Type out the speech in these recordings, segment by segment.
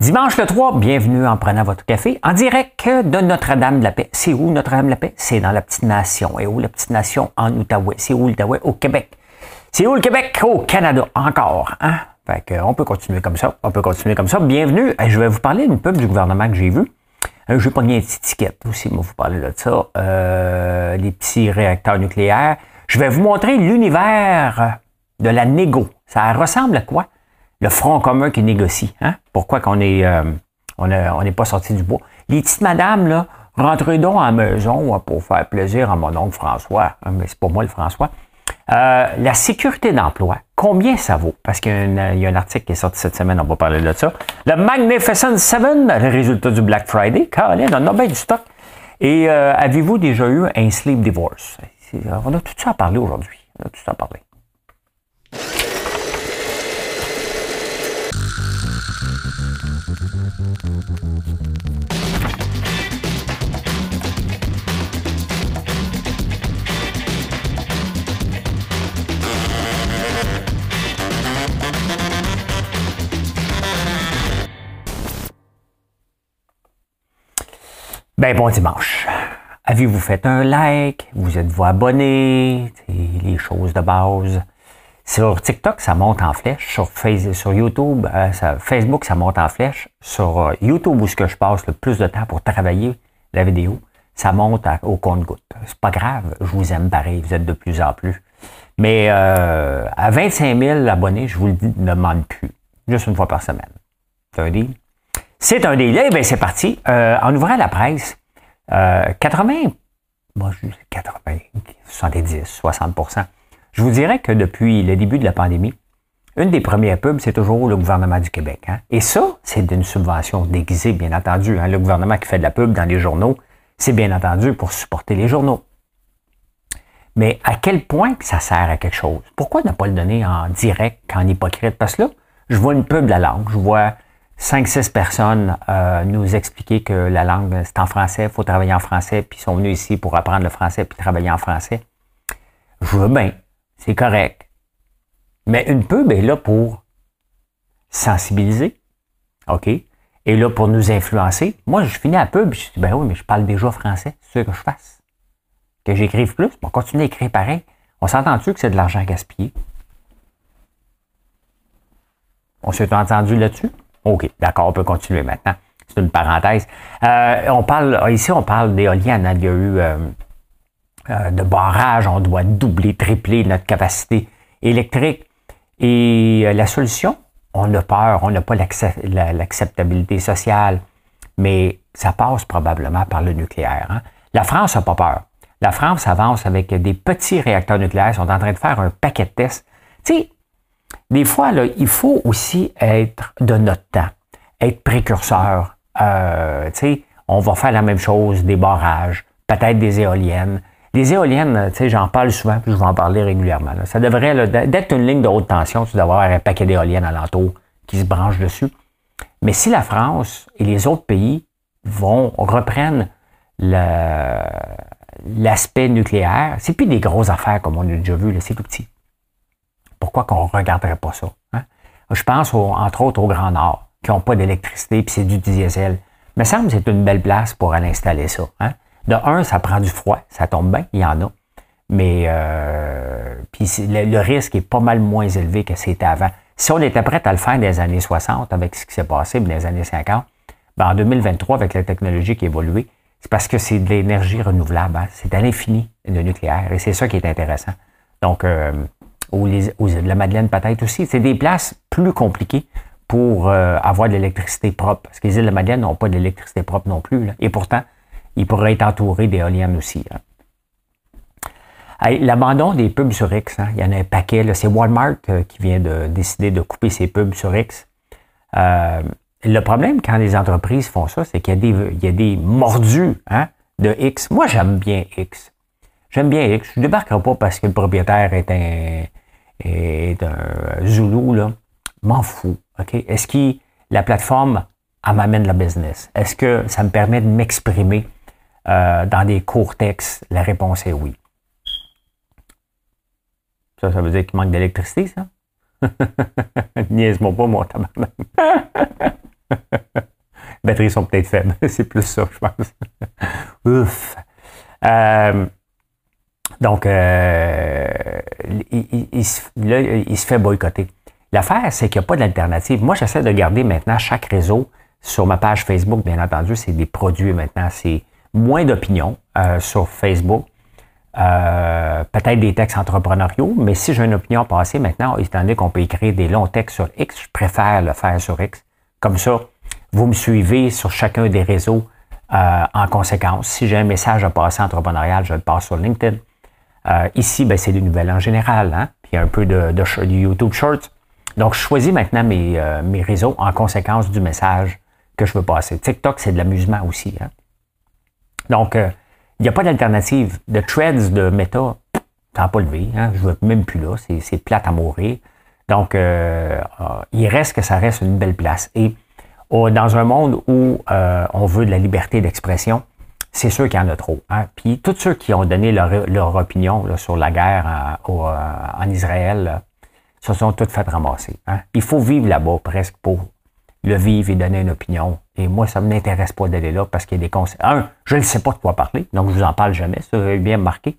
Dimanche le 3, bienvenue en prenant votre café en direct de Notre-Dame de la Paix. C'est où Notre-Dame de la Paix? C'est dans la petite nation. Et où la petite nation? En Outaouais? C'est où l'Outaouais? Au Québec. C'est où le Québec? Au Canada. Encore. Hein? Fait que, on peut continuer comme ça. On peut continuer comme ça. Bienvenue. Je vais vous parler d'une pub du gouvernement que j'ai vu. Euh, je vais pas une petite étiquette aussi, moi, vous parler de ça. Euh, les petits réacteurs nucléaires. Je vais vous montrer l'univers de la négo. Ça ressemble à quoi? Le front commun qui négocie. Hein? Pourquoi qu'on est, euh, on n'est pas sorti du bois? Les petites madames, là, rentrez donc à la maison pour faire plaisir à mon oncle François. Hein, mais c'est pas moi le François. Euh, la sécurité d'emploi, combien ça vaut? Parce qu'il y, a un article qui est sorti cette semaine, on va parler de ça. Le Magnificent Seven, le résultat du Black Friday. Caroline, on a bien du stock. Et euh, avez-vous déjà eu un sleep divorce? On a tout ça à parler aujourd'hui. On a tout ça à parler. Ben bon dimanche. Avez-vous fait un like? Vous êtes-vous abonné? Les choses de base. Sur TikTok, ça monte en flèche. Sur, Facebook, sur YouTube, euh, Facebook, ça monte en flèche. Sur euh, YouTube, où ce que je passe le plus de temps pour travailler la vidéo, ça monte au compte-goutte. C'est pas grave, je vous aime pareil, vous êtes de plus en plus. Mais euh, à 25 000 abonnés, je vous le dis, ne demande plus. Juste une fois par semaine. C'est un deal? C'est un deal. Eh bien, c'est parti. en ouvrant la presse, 80, moi, je 80, 70, 60 je vous dirais que depuis le début de la pandémie, une des premières pubs, c'est toujours le gouvernement du Québec. Hein. Et ça, c'est d'une subvention déguisée, bien entendu. Hein. Le gouvernement qui fait de la pub dans les journaux, c'est bien entendu pour supporter les journaux. Mais à quel point ça sert à quelque chose? Pourquoi ne pas le donner en direct, en hypocrite? Parce que là, je vois une pub de la langue, je vois 5-6 personnes euh, nous expliquer que la langue, c'est en français, il faut travailler en français, puis ils sont venus ici pour apprendre le français, puis travailler en français. Je veux bien, c'est correct. Mais une pub est là pour sensibiliser, OK? Et là pour nous influencer. Moi, je finis la pub, je dis, ben oui, mais je parle déjà français, c'est ce que je fasse. Que j'écrive plus, on continue à écrire pareil. On s'entend-tu que c'est de l'argent gaspillé? On s'est entendu là-dessus? OK, d'accord, on peut continuer maintenant. C'est une parenthèse. Euh, on parle, ici, on parle d'éoliennes. Il y a eu euh, de barrage, on doit doubler, tripler notre capacité électrique. Et euh, la solution, on a peur, on n'a pas l'acceptabilité sociale, mais ça passe probablement par le nucléaire. Hein. La France n'a pas peur. La France avance avec des petits réacteurs nucléaires, ils sont en train de faire un paquet de tests. Tu sais, des fois, là, il faut aussi être de notre temps, être précurseur. Euh, tu sais, on va faire la même chose, des barrages, peut-être des éoliennes. Les éoliennes, tu j'en parle souvent, puis je vais en parler régulièrement. Ça devrait, d'être une ligne de haute tension, tu dois avoir un paquet d'éoliennes alentour qui se branchent dessus. Mais si la France et les autres pays vont reprendre l'aspect nucléaire, c'est plus des grosses affaires comme on a déjà vu, c'est tout petit. Pourquoi qu'on ne regarderait pas ça? Hein? Je pense entre autres au Grand Nord, qui n'ont pas d'électricité, puis c'est du diesel. Ça me semble que c'est une belle place pour aller installer ça. Hein? De un, ça prend du froid, ça tombe bien, il y en a. Mais euh, puis le, risque est pas mal moins élevé que c'était avant. Si on était prêt à le faire dans les années 60 avec ce qui s'est passé dans les années 50, ben en 2023, avec la technologie qui a évolué, c'est parce que c'est de l'énergie renouvelable. Hein. C'est à l'infini le nucléaire. Et c'est ça qui est intéressant. Donc, euh, aux, îles de la Madeleine peut-être aussi. C'est des places plus compliquées pour euh, avoir de l'électricité propre. Parce que les îles de la Madeleine n'ont pas d'électricité propre non plus. Et pourtant, il pourrait être entouré d'éoliennes aussi. Hein. L'abandon des pubs sur X, hein, il y en a un paquet. C'est Walmart euh, qui vient de décider de couper ses pubs sur X. Euh, le problème quand les entreprises font ça, c'est qu'il y, a des mordus hein, de X. Moi, j'aime bien X. J'aime bien X. Je ne débarquerai pas parce que le propriétaire est un, Zoulou. Là. M'en fous. Est-ce que la plateforme m'amène la business? Est-ce que ça me permet de m'exprimer? Euh, dans des courts textes? La réponse est oui. Ça, ça veut dire qu'il manque d'électricité, ça? Niaise-moi pas, moi, batteries sont peut-être faibles. c'est plus ça, je pense. Ouf. Euh, donc, euh, là, il se fait boycotter. L'affaire, c'est qu'il n'y a pas d'alternative. Moi, j'essaie de garder maintenant chaque réseau sur ma page Facebook, bien entendu, c'est des produits maintenant. C'est moins d'opinions euh, sur Facebook. Euh, peut-être des textes entrepreneuriaux, mais si j'ai une opinion passée maintenant, étant donné qu'on peut écrire des longs textes sur X, je préfère le faire sur X. Comme ça, vous me suivez sur chacun des réseaux euh, en conséquence. Si j'ai un message à passer entrepreneurial, je le passe sur LinkedIn. ici, ben, c'est des nouvelles en général, hein? puis un peu de, de, YouTube Shorts. Donc, je choisis maintenant mes, mes réseaux en conséquence du message que je veux passer. TikTok, c'est de l'amusement aussi. Hein. Donc, il euh, n'y a pas d'alternative. De threads de Meta, n'a pas levé. Hein. Je ne veux même plus là. C'est plate à mourir. Donc, euh, euh, il reste que ça reste une belle place. Et oh, dans un monde où on veut de la liberté d'expression, c'est sûr qu'il y en a trop. Hein. Puis tous ceux qui ont donné leur, opinion sur la guerre en Israël se sont tous fait ramasser. Hein. Il faut vivre là-bas presque pour le vivre et donner une opinion. Et moi, ça ne m'intéresse pas d'aller là parce qu'il y a des conseils. Un, je ne sais pas de quoi parler, donc je vous en parle jamais, ça est bien marqué.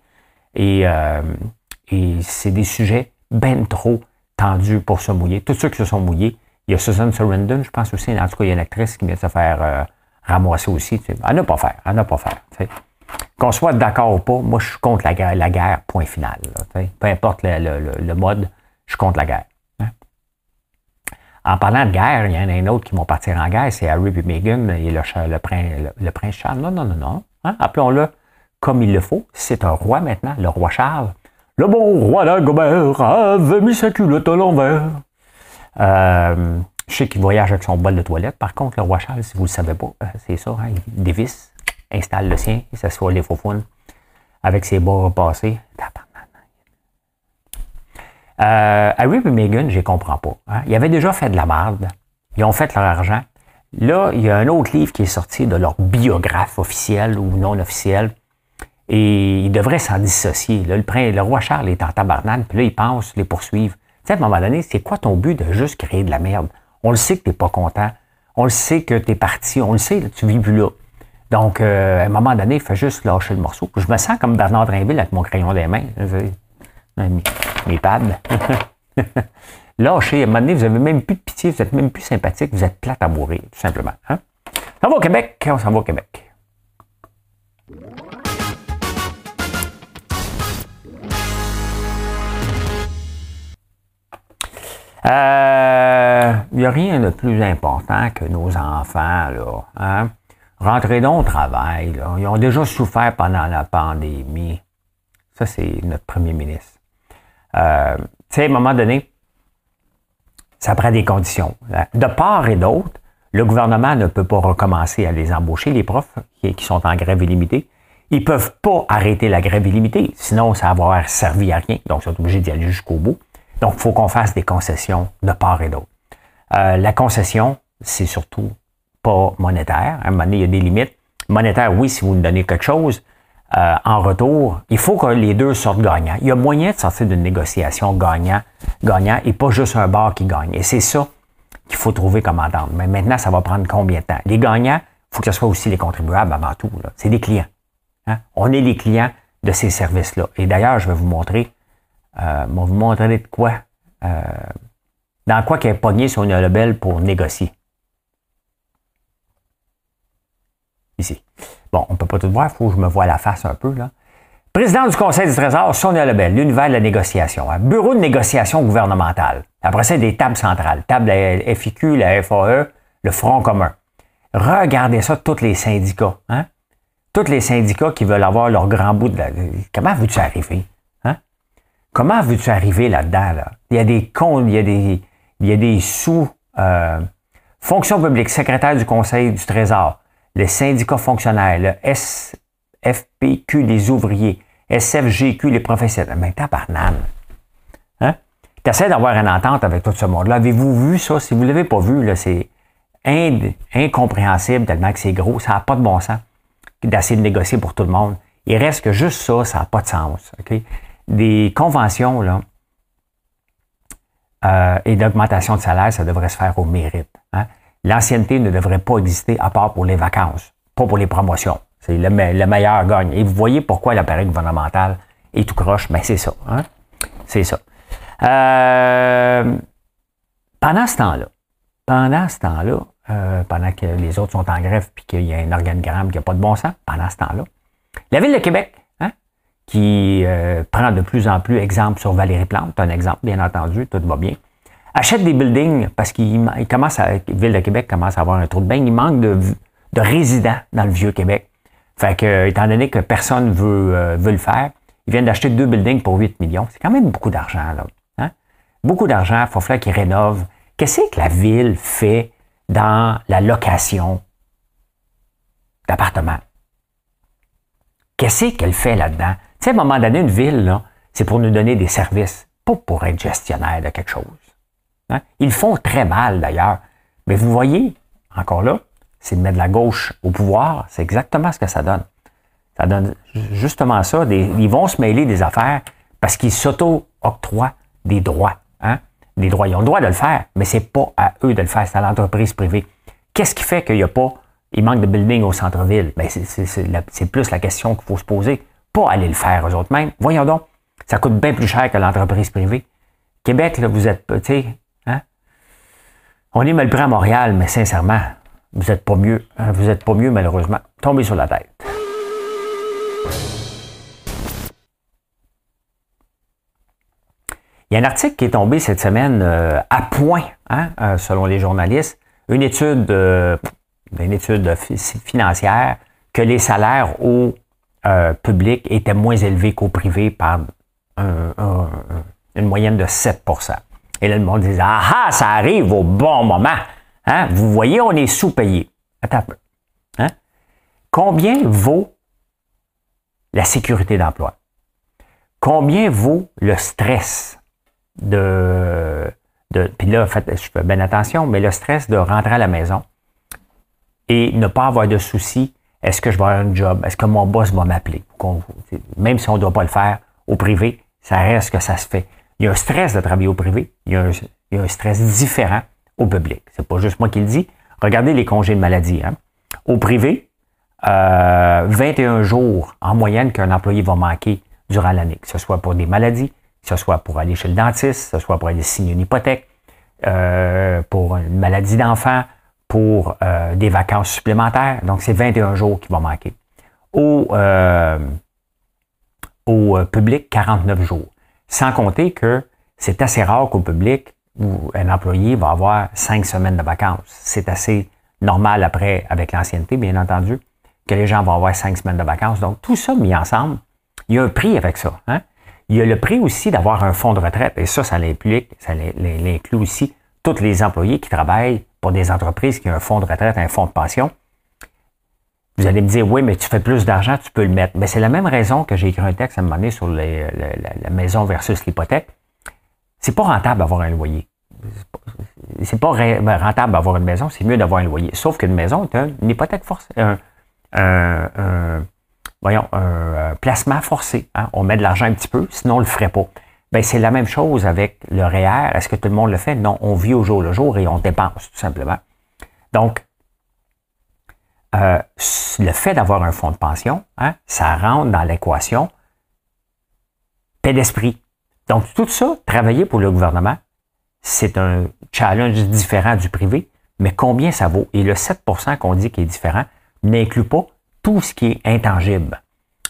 Et, euh, et c'est des sujets bien trop tendus pour se mouiller. Tous ceux qui se sont mouillés, il y a Susan Sarandon, je pense aussi, en tout cas, il y a une actrice qui vient de se faire euh, aussi. Tu sais. À ne pas faire, à ne pas faire. Qu'on soit d'accord ou pas, moi, je suis contre la guerre, la guerre point final. Peu importe le, mode, je suis contre la guerre. En parlant de guerre, il y en a un autre qui vont partir en guerre, c'est Harry et Meghan et le, prince, le, prince Charles. Non, non, non, non. Hein? Appelons-le comme il le faut. C'est un roi maintenant, le roi Charles. Le bon roi d'Agobert avait mis sa culotte à l'envers. Euh, je sais qu'il voyage avec son bol de toilette. Par contre, le roi Charles, si vous ne le savez pas, euh, c'est ça, hein, il dévisse, installe le sien, il s'assoit les faux avec ses bras repassés. Euh, Harry et Meghan, je ne comprends pas. Hein. Ils avaient déjà fait de la merde. Ils ont fait leur argent. Là, il y a un autre livre qui est sorti de leur biographe officiel ou non officiel. Et ils devraient s'en dissocier. le, le, roi Charles est en tabarnane, puis là, il pense les poursuivre. Tu sais, à un moment donné, c'est quoi ton but de juste créer de la merde? On le sait que tu n'es pas content. On le sait que tu es parti. On le sait, tu vis plus là. Donc, euh, à un moment donné, il fait juste lâcher le morceau. Je me sens comme Bernard Drinville avec mon crayon des mains mes pads. Lâchez, à un moment donné, vous n'avez même plus de pitié, vous n'êtes même plus sympathique, vous êtes plate à mourir, tout simplement. Hein? On va au Québec, on s'en va au Québec. Il euh, n'y a rien de plus important que nos enfants, là. Hein? Rentrez donc au travail, là. Ils ont déjà souffert pendant la pandémie. Ça, c'est notre premier ministre. Euh, tu sais, à un moment donné, ça prend des conditions. De part et d'autre, le gouvernement ne peut pas recommencer à les embaucher, les profs qui, sont en grève illimitée. Ils peuvent pas arrêter la grève illimitée, sinon ça va avoir servi à rien. Donc, ils sont obligés d'y aller jusqu'au bout. Donc, il faut qu'on fasse des concessions de part et d'autre. Euh, la concession, c'est surtout pas monétaire. À un moment donné, il y a des limites. Monétaire, oui, si vous nous donnez quelque chose, euh, en retour, il faut que les deux sortent gagnants. Il y a moyen de sortir d'une négociation gagnant, gagnant et pas juste un bar qui gagne. Et c'est ça qu'il faut trouver comme entente. Mais maintenant, ça va prendre combien de temps? Les gagnants, il faut que ce soit aussi les contribuables avant tout. C'est des clients. Hein? On est les clients de ces services-là. Et d'ailleurs, je vais vous montrer, euh, vais vous montrer de quoi, euh, dans quoi qu'elle est pogné sur une label pour négocier. Ici. Bon, on ne peut pas tout voir, il faut que je me vois la face un peu. Là. Président du Conseil du Trésor, Sonia Lebel, l'univers de la négociation. Hein. Bureau de négociation gouvernementale. Après ça, des tables centrales. Table FIQ, la FAE, le Front commun. Regardez ça, tous les syndicats. Hein? Tous les syndicats qui veulent avoir leur grand bout de la... Comment veux-tu arriver? Hein? Comment veux-tu arriver là-dedans? Là? Il y a des comptes, il y a des, il y a des sous... Euh, fonction publique, secrétaire du Conseil du Trésor, les syndicats fonctionnaires, le SFPQ, les ouvriers, SFGQ, les professionnels. Mais par Hein? Tu essaies d'avoir une entente avec tout ce monde-là. Avez-vous vu ça? Si vous ne l'avez pas vu, c'est incompréhensible tellement que c'est gros. Ça n'a pas de bon sens d'essayer de négocier pour tout le monde. Il reste que juste ça, ça n'a pas de sens. Des conventions euh, et d'augmentation de salaire, ça devrait se faire au mérite. Hein? L'ancienneté ne devrait pas exister à part pour les vacances, pas pour les promotions. C'est le, meilleur gagne. Et vous voyez pourquoi l'appareil gouvernemental est tout croche? Mais ben, c'est ça. Hein? C'est ça. Euh, pendant ce temps-là, pendant ce temps-là, euh, pendant que les autres sont en grève puis qu'il y a un organigramme qui n'a pas de bon sens, pendant ce temps-là, la Ville de Québec, hein, qui euh, prend de plus en plus exemple sur Valérie Plante, un exemple, bien entendu, tout va bien, achète des buildings parce qu'il commence à, Ville de Québec commence à avoir un trou de bain, il manque de, de résidents dans le vieux Québec. Fait que, étant donné que personne veut, euh, veut le faire, ils viennent d'acheter deux buildings pour 8 millions. C'est quand même beaucoup d'argent, là. Hein? Beaucoup d'argent, il faut falloir qu'ils rénovent. Qu'est-ce que la ville fait dans la location d'appartements? Qu'est-ce qu'elle fait là-dedans? Tu sais, à un moment donné, une ville, c'est pour nous donner des services, pas pour être gestionnaire de quelque chose. Hein? Ils font très mal, d'ailleurs. Mais vous voyez, encore là, c'est de mettre la gauche au pouvoir, c'est exactement ce que ça donne. Ça donne justement ça. ils vont se mêler des affaires parce qu'ils s'auto-octroient des droits. Hein? Des droits. Ils ont le droit de le faire, mais c'est pas à eux de le faire, c'est à l'entreprise privée. Qu'est-ce qui fait qu'il n'y a pas, il manque de building au centre-ville? Ben, c'est plus la question qu'il faut se poser. Pas aller le faire eux autres mêmes. Voyons donc, ça coûte bien plus cher que l'entreprise privée. Québec, là, vous êtes, tu sais? On est mal pris à Montréal, mais sincèrement, vous n'êtes pas mieux. Hein, vous n'êtes pas mieux, malheureusement. Tombez sur la tête. Il y a un article qui est tombé cette semaine euh, à point, hein, euh, selon les journalistes, une étude, euh, une étude financière que les salaires au public étaient moins élevés qu'au privé par une moyenne de 7 Et là, le monde disait Ah ah, ça arrive au bon moment. Hein? Vous voyez, on est sous-payé. Attends un peu. Hein? Combien vaut la sécurité d'emploi? Combien vaut le stress de, de puis là, fait, je fais bien attention, mais le stress de rentrer à la maison et ne pas avoir de soucis. Est-ce que je vais avoir un job? Est-ce que mon boss va m'appeler? Même si on ne doit pas le faire au privé, ça reste que ça se fait. Il y a un stress de travailler au privé. Il y a un, stress différent au public. C'est pas juste moi qui le dis. Regardez les congés de maladie. Hein. Au privé, 21 euh, jours en moyenne qu'un employé va manquer durant l'année, que ce soit pour des maladies, que ce soit pour aller chez le dentiste, que ce soit pour aller signer une hypothèque, euh, pour une maladie d'enfant, pour euh, des vacances supplémentaires. Donc, c'est 21 jours qui va manquer. Au, au public, 49 jours. Sans compter que c'est assez rare qu'au public, où un employé va avoir cinq semaines de vacances. C'est assez normal après, avec l'ancienneté, bien entendu, que les gens vont avoir cinq semaines de vacances. Donc, tout ça mis ensemble, il y a un prix avec ça. Hein? Il y a le prix aussi d'avoir un fonds de retraite, et ça, ça l'implique, ça l'inclut aussi tous les employés qui travaillent pour des entreprises qui ont un fonds de retraite, un fonds de pension. Vous allez me dire, oui, mais tu fais plus d'argent, tu peux le mettre. Mais c'est la même raison que j'ai écrit un texte à un moment donné sur la maison versus l'hypothèque c'est pas rentable d'avoir un loyer. C'est pas ben, rentable d'avoir une maison, c'est mieux d'avoir un loyer. Sauf qu'une maison est une hypothèque forcée, un, voyons, un euh, placement forcé. Hein. On met de l'argent un petit peu, sinon on le ferait pas. Ben, c'est la même chose avec le REER. Est-ce que tout le monde le fait? Non, on vit au jour le jour et on dépense, tout simplement. Donc, euh, le fait d'avoir un fonds de pension, hein, ça rentre dans l'équation paix d'esprit. Donc, tout ça, travailler pour le gouvernement, c'est un challenge différent du privé, mais combien ça vaut? Et le 7% qu'on dit qui est différent n'inclut pas tout ce qui est intangible.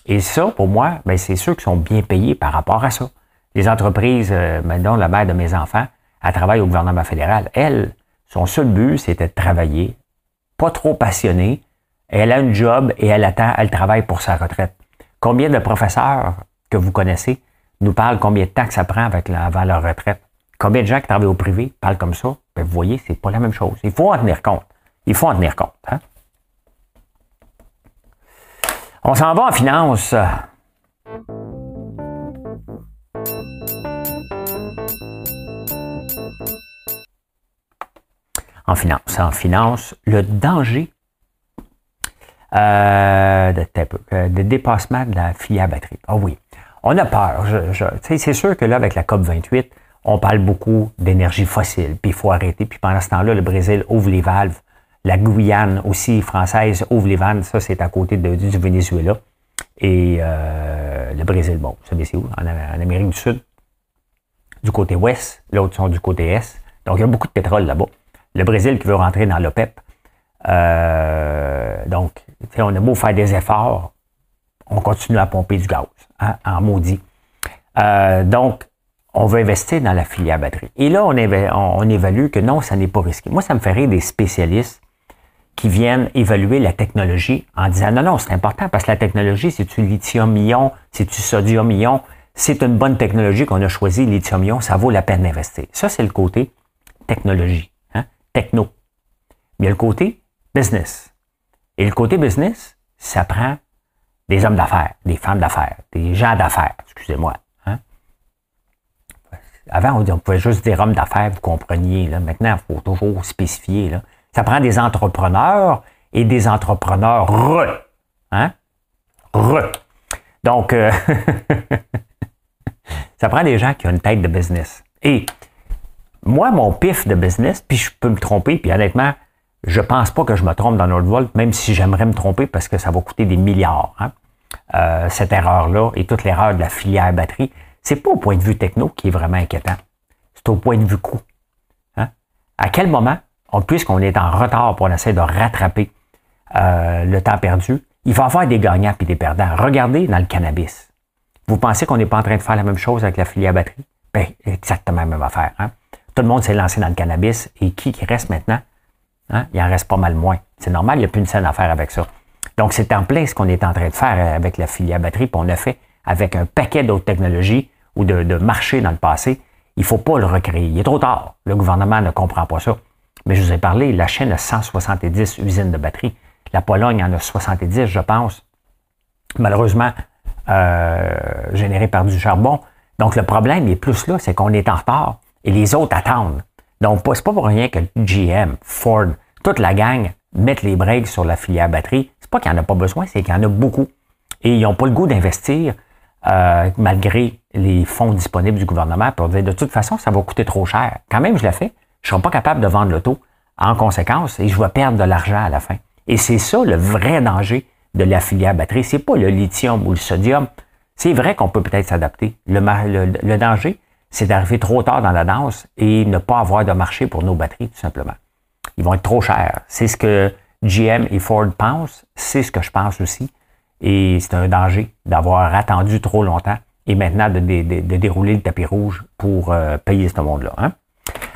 Et ça, pour moi, ben, c'est ceux qui sont bien payés par rapport à ça. Les entreprises, euh, maintenant, la mère de mes enfants, elle travaille au gouvernement fédéral. Elle, son seul but, c'était de travailler, pas trop passionnée. Elle a un job et elle attend, elle travaille pour sa retraite. Combien de professeurs que vous connaissez nous parlent combien de temps que ça prend avec avant leur retraite? Combien de gens qui travaillent au privé parlent comme ça? Ben, vous voyez, c'est pas la même chose. Il faut en tenir compte. Il faut en tenir compte. Hein? On s'en va en finance. En finance. En finance, le danger euh, de, euh, dépassement de la filière batterie. Ah oui. On a peur. c'est sûr que là, avec la COP 28, on parle beaucoup d'énergie fossile, puis il faut arrêter. Puis pendant ce temps-là, le Brésil ouvre les valves. La Guyane aussi française ouvre les vannes. Ça, c'est à côté du Venezuela. Et euh, le Brésil, bon, vous savez c'est où? En, Amérique du Sud. Du côté ouest, l'autre sont du côté est. Donc, il y a beaucoup de pétrole là-bas. Le Brésil qui veut rentrer dans l'OPEP. Euh, donc, on a beau faire des efforts, on continue à pomper du gaz, hein, en maudit. Euh, donc, on veut investir dans la filière batterie. Et là, on, évalue que non, ça n'est pas risqué. Moi, ça me ferait des spécialistes qui viennent évaluer la technologie en disant non, non, c'est important parce que la technologie, c'est du lithium-ion, c'est du sodium-ion, c'est une bonne technologie qu'on a choisi, lithium-ion, ça vaut la peine d'investir. Ça, c'est le côté technologie, hein? techno. Mais le côté business. Et le côté business, ça prend des hommes d'affaires, des femmes d'affaires, des gens d'affaires, excusez-moi. Hein? Avant, on, pouvait juste dire hommes d'affaires, vous compreniez. Là. Maintenant, il faut toujours spécifier. Ça prend des entrepreneurs et des entrepreneurs re. Hein? Re. Donc, euh, ça prend des gens qui ont une tête de business. Et moi, mon pif de business, puis je peux me tromper, puis honnêtement, je pense pas que je me trompe dans Nordvolt, même si j'aimerais me tromper parce que ça va coûter des milliards. Hein? Euh, cette erreur-là et toute l'erreur de la filière batterie, c'est pas au point de vue techno qui est vraiment inquiétant. C'est au point de vue coût. Hein? À quel moment puisqu'on est en retard pour essayer de rattraper euh, le temps perdu, il va y avoir des gagnants et des perdants. Regardez dans le cannabis. Vous pensez qu'on n'est pas en train de faire la même chose avec la filière batterie? Ben, exactement la même affaire. Hein? Tout le monde s'est lancé dans le cannabis et qui, qui reste maintenant? Hein? Il en reste pas mal moins. C'est normal, il n'y a plus une scène à faire avec ça. Donc, c'est en plein ce qu'on est en train de faire avec la filière batterie, puis on a fait avec un paquet d'autres technologies ou de, marchés dans le passé. Il ne faut pas le recréer. Il est trop tard. Le gouvernement ne comprend pas ça. Mais je vous ai parlé, la Chine a 170 usines de batteries. La Pologne en a 70, je pense. Malheureusement, euh, générées par du charbon. Donc, le problème est plus là, c'est qu'on est en retard et les autres attendent. Donc, c'est pas pour rien que GM, Ford, toute la gang mettent les breaks sur la filière batterie. C'est pas qu'il n'y en a pas besoin, c'est qu'il y en a beaucoup. Et ils n'ont pas le goût d'investir euh, malgré les fonds disponibles du gouvernement pour dire de toute façon, ça va coûter trop cher. Quand même, je l'ai fait je ne serai pas capable de vendre l'auto en conséquence et je vais perdre de l'argent à la fin. Et c'est ça le vrai danger de la filière batterie. C'est pas le lithium ou le sodium. C'est vrai qu'on peut peut-être s'adapter. Le, le, danger, c'est d'arriver trop tard dans la danse et ne pas avoir de marché pour nos batteries, tout simplement. Ils vont être trop chers. C'est ce que GM et Ford pensent. C'est ce que je pense aussi. Et c'est un danger d'avoir attendu trop longtemps et maintenant de, dérouler le tapis rouge pour euh, payer ce monde-là. Hein?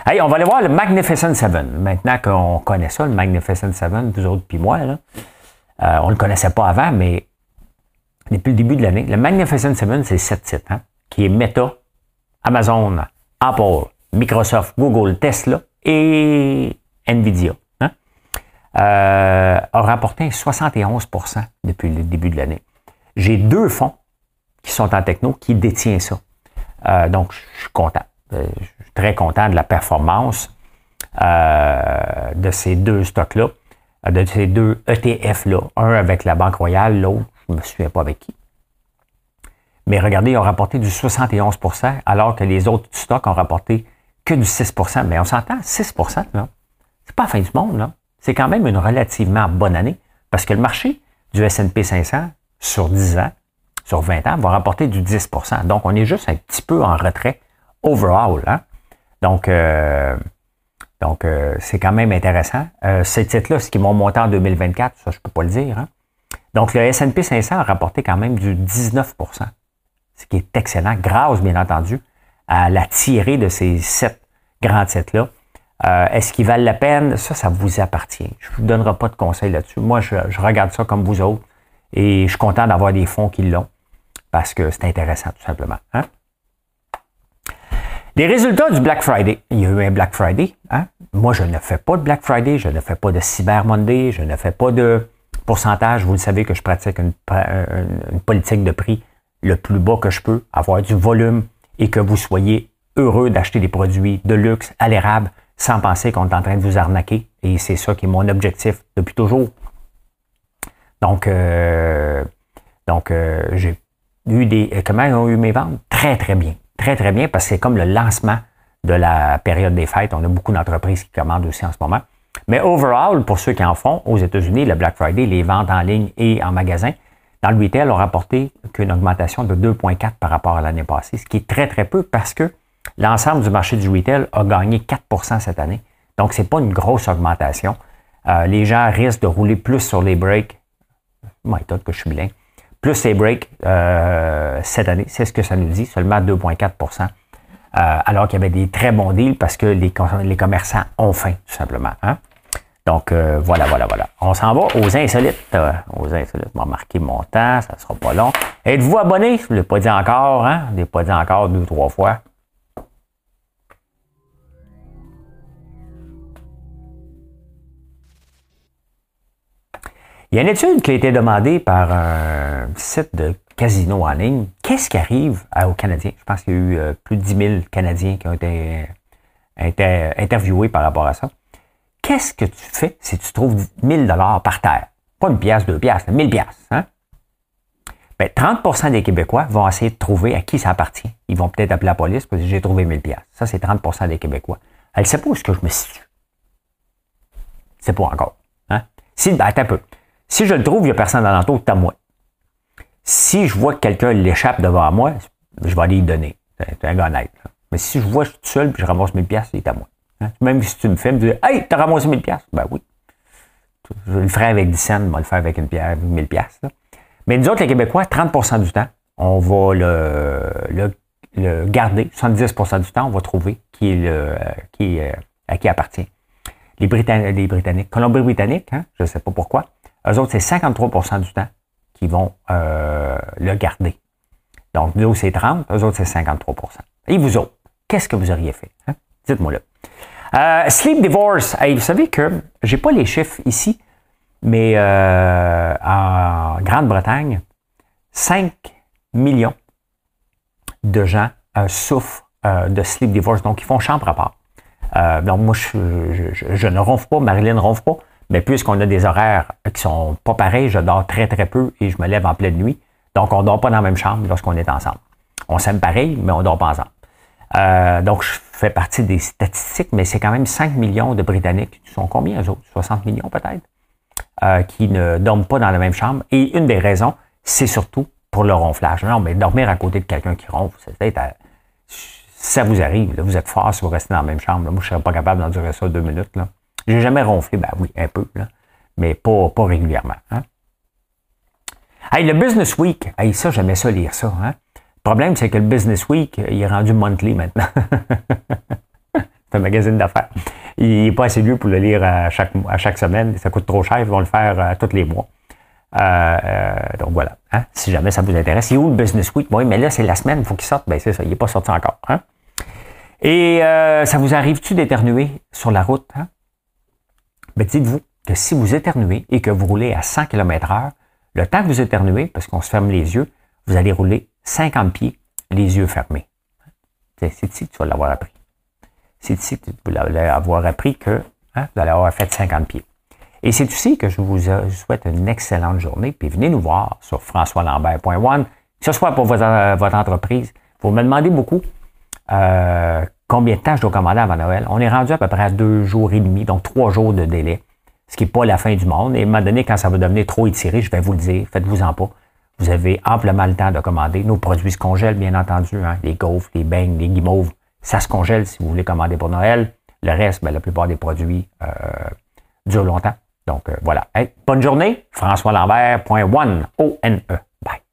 Hey, on va aller voir le Magnificent Seven. Maintenant qu'on connaît ça, le Magnificent Seven, vous autres puis moi, là, euh, on ne le connaissait pas avant, mais depuis le début de l'année, le Magnificent Seven, c'est sept titres, hein, qui est Meta, Amazon, Apple, Microsoft, Google, Tesla et Nvidia. Hein, euh, a rapporté 71% depuis le début de l'année. J'ai deux fonds qui sont en techno qui détiennent ça. Euh, donc, je suis content. Euh, je suis très content de la performance euh, de ces deux stocks-là, de ces deux ETF-là. Un avec la Banque Royale, l'autre, je ne me souviens pas avec qui. Mais regardez, ils ont rapporté du 71% alors que les autres stocks ont rapporté que du 6% Mais on s'entend, 6% là. C'est pas la fin du monde, là. C'est quand même une relativement bonne année parce que le marché du S&P 500 sur 10 ans, sur 20 ans, va rapporter du 10% Donc, on est juste un petit peu en retrait overall. Hein? Donc, euh, donc euh, c'est quand même intéressant. Euh, ces titres-là, ce qui m'ont monté en 2024, ça, je ne peux pas le dire. Hein? Donc, le S&P 500 a rapporté quand même du 19 ce qui est excellent, grâce, bien entendu, à la tirée de ces sept grands titres-là. Est-ce qu'ils valent la peine? Ça, ça vous appartient. Je ne vous donnerai pas de conseils là-dessus. Moi, je, je, regarde ça comme vous autres et je suis content d'avoir des fonds qui l'ont parce que c'est intéressant, tout simplement. Hein? Les résultats du Black Friday. Il y a eu un Black Friday. Hein? Moi, je ne fais pas de Black Friday, je ne fais pas de Cyber Monday, je ne fais pas de pourcentage. Vous le savez que je pratique une, politique de prix le plus bas que je peux, avoir du volume et que vous soyez heureux d'acheter des produits de luxe à l'érable sans penser qu'on est en train de vous arnaquer. Et c'est ça qui est mon objectif depuis toujours. Donc, euh, donc euh, j'ai eu des... Comment ont eu mes ventes? Très, très bien. Très, très bien, parce que c'est comme le lancement de la période des fêtes. On a beaucoup d'entreprises qui commandent aussi en ce moment. Mais overall, pour ceux qui en font, aux États-Unis, le Black Friday, les ventes en ligne et en magasin, dans le retail, ont rapporté qu'une augmentation de 2,4 par rapport à l'année passée, ce qui est très, très peu parce que l'ensemble du marché du retail a gagné 4% cette année. Donc, ce n'est pas une grosse augmentation. Euh, les gens risquent de rouler plus sur les breaks. Moi, que je suis bien. Plus les breaks euh, cette année, c'est ce que ça nous dit, seulement 2,4% euh, alors qu'il y avait des très bons deals parce que les, les commerçants ont faim, tout simplement. Hein? Donc, euh, voilà, voilà, voilà. On s'en va aux insolites. aux insolites. On va marquer mon temps, ça ne sera pas long. Êtes-vous abonné? Je ne l'ai pas dit encore, hein? Je ne l'ai pas dit encore deux, trois fois. Il y a une étude qui a été demandée par un site de casino en ligne? Qu'est-ce qui arrive aux Canadiens? Je pense qu'il y a eu euh, plus de 10 000 Canadiens qui ont été, interviewés par rapport à ça. Qu'est-ce que tu fais si tu trouves 1000 dollars par terre? Pas une pièce, deux pièces, 1000 pièces. Hein? Ben, 30% des Québécois vont essayer de trouver à qui ça appartient. Ils vont peut-être appeler la police parce que j'ai trouvé 1000 pièces. Ça, c'est 30% des Québécois. Elle sait pas où est-ce que je me situe. C'est pas encore. Hein? Si, ben, attends un peu. Si je le trouve, il n'y a personne dans l'entour, à moi. Si je vois que quelqu'un l'échappe devant moi, je vais aller y donner. C'est un gars net. Mais si je vois que je suis tout seul et je ramasse 1000 pièces, c'est à moi. Hein? Même si tu me filmes, tu dis Hey, t'as ramassé 1000 pièces. Ben oui. Je le ferai avec 10 cents, je le faire avec une pierre, 1000 pièces. Mais nous autres, les Québécois, 30% du temps, on va le, le, garder. 70% du temps, on va trouver qui le, qui, à qui appartient. Les, Britanniques, les Britanniques, Colombie-Britannique, hein, je ne sais pas pourquoi, eux autres, c'est 53% du temps qui vont euh, le garder. Donc, nous, c'est 30, eux autres, c'est 53% Et vous autres, qu'est-ce que vous auriez fait? Hein? Dites-moi là. Euh, sleep divorce. vous savez que j'ai pas les chiffres ici, mais euh, en Grande-Bretagne, 5 millions de gens souffrent de sleep divorce, donc ils font chambre à part. donc moi, je, ne ronfle pas, Marilyn ne ronfle pas, mais puisqu'on a des horaires qui sont pas pareils, je dors très, très peu et je me lève en pleine nuit. Donc, on ne dort pas dans la même chambre lorsqu'on est ensemble. On s'aime pareil, mais on ne dort pas ensemble. Euh, donc, je fais partie des statistiques, mais c'est quand même 5 millions de Britanniques, qui sont combien eux autres? 60 millions peut-être, euh, qui ne dorment pas dans la même chambre. Et une des raisons, c'est surtout pour le ronflage. Non, mais dormir à côté de quelqu'un qui ronfle, c'est peut-être... ça vous arrive, vous êtes fort si vous restez dans la même chambre. Moi, je ne serais pas capable d'endurer ça deux minutes. Là. J'ai jamais ronflé, ben oui, un peu, mais pas, pas régulièrement. Hein? Hey, le Business Week, hey, ça, j'aimais ça lire ça. Hein? Le problème, c'est que le Business Week, il est rendu monthly maintenant. c'est un magazine d'affaires. Il n'est pas assez vieux pour le lire à chaque, à chaque semaine. Ça coûte trop cher, ils vont le faire euh, tous les mois. Euh, euh, donc voilà, hein? si jamais ça vous intéresse. Il est où le Business Week? Oui, mais là, c'est la semaine, il faut qu'il sorte. Ben c'est ça, il n'est pas sorti encore. Hein? Et ça vous arrive-tu d'éternuer sur la route? Hein? ben dites-vous que si vous éternuez et que vous roulez à 100 km heure, le temps que vous éternuez, parce qu'on se ferme les yeux, vous allez rouler 50 pieds, les yeux fermés. C'est ici que tu vas l'avoir appris. C'est ici que tu vas avoir appris que hein, vous allez avoir fait 50 pieds. Et c'est ici que je vous souhaite une excellente journée. Puis venez nous voir sur françoislambert.one, que ce soit pour votre, votre entreprise. Vous me demandez beaucoup euh, combien de temps je dois commander avant Noël. On est rendu à peu près à deux jours et demi, donc trois jours de délai, ce qui n'est pas la fin du monde. Et à un moment donné, quand ça va devenir trop étiré, je vais vous le dire, faites-vous-en pas. Vous avez amplement le temps de commander. Nos produits se congèlent, bien entendu. Hein. Les gaufres, les beignes, les guimauves, ça se congèle si vous voulez commander pour Noël. Le reste, ben, la plupart des produits euh, durent longtemps. Donc euh, voilà. bonne journée. François Lambert.one. O-N-E. Bye.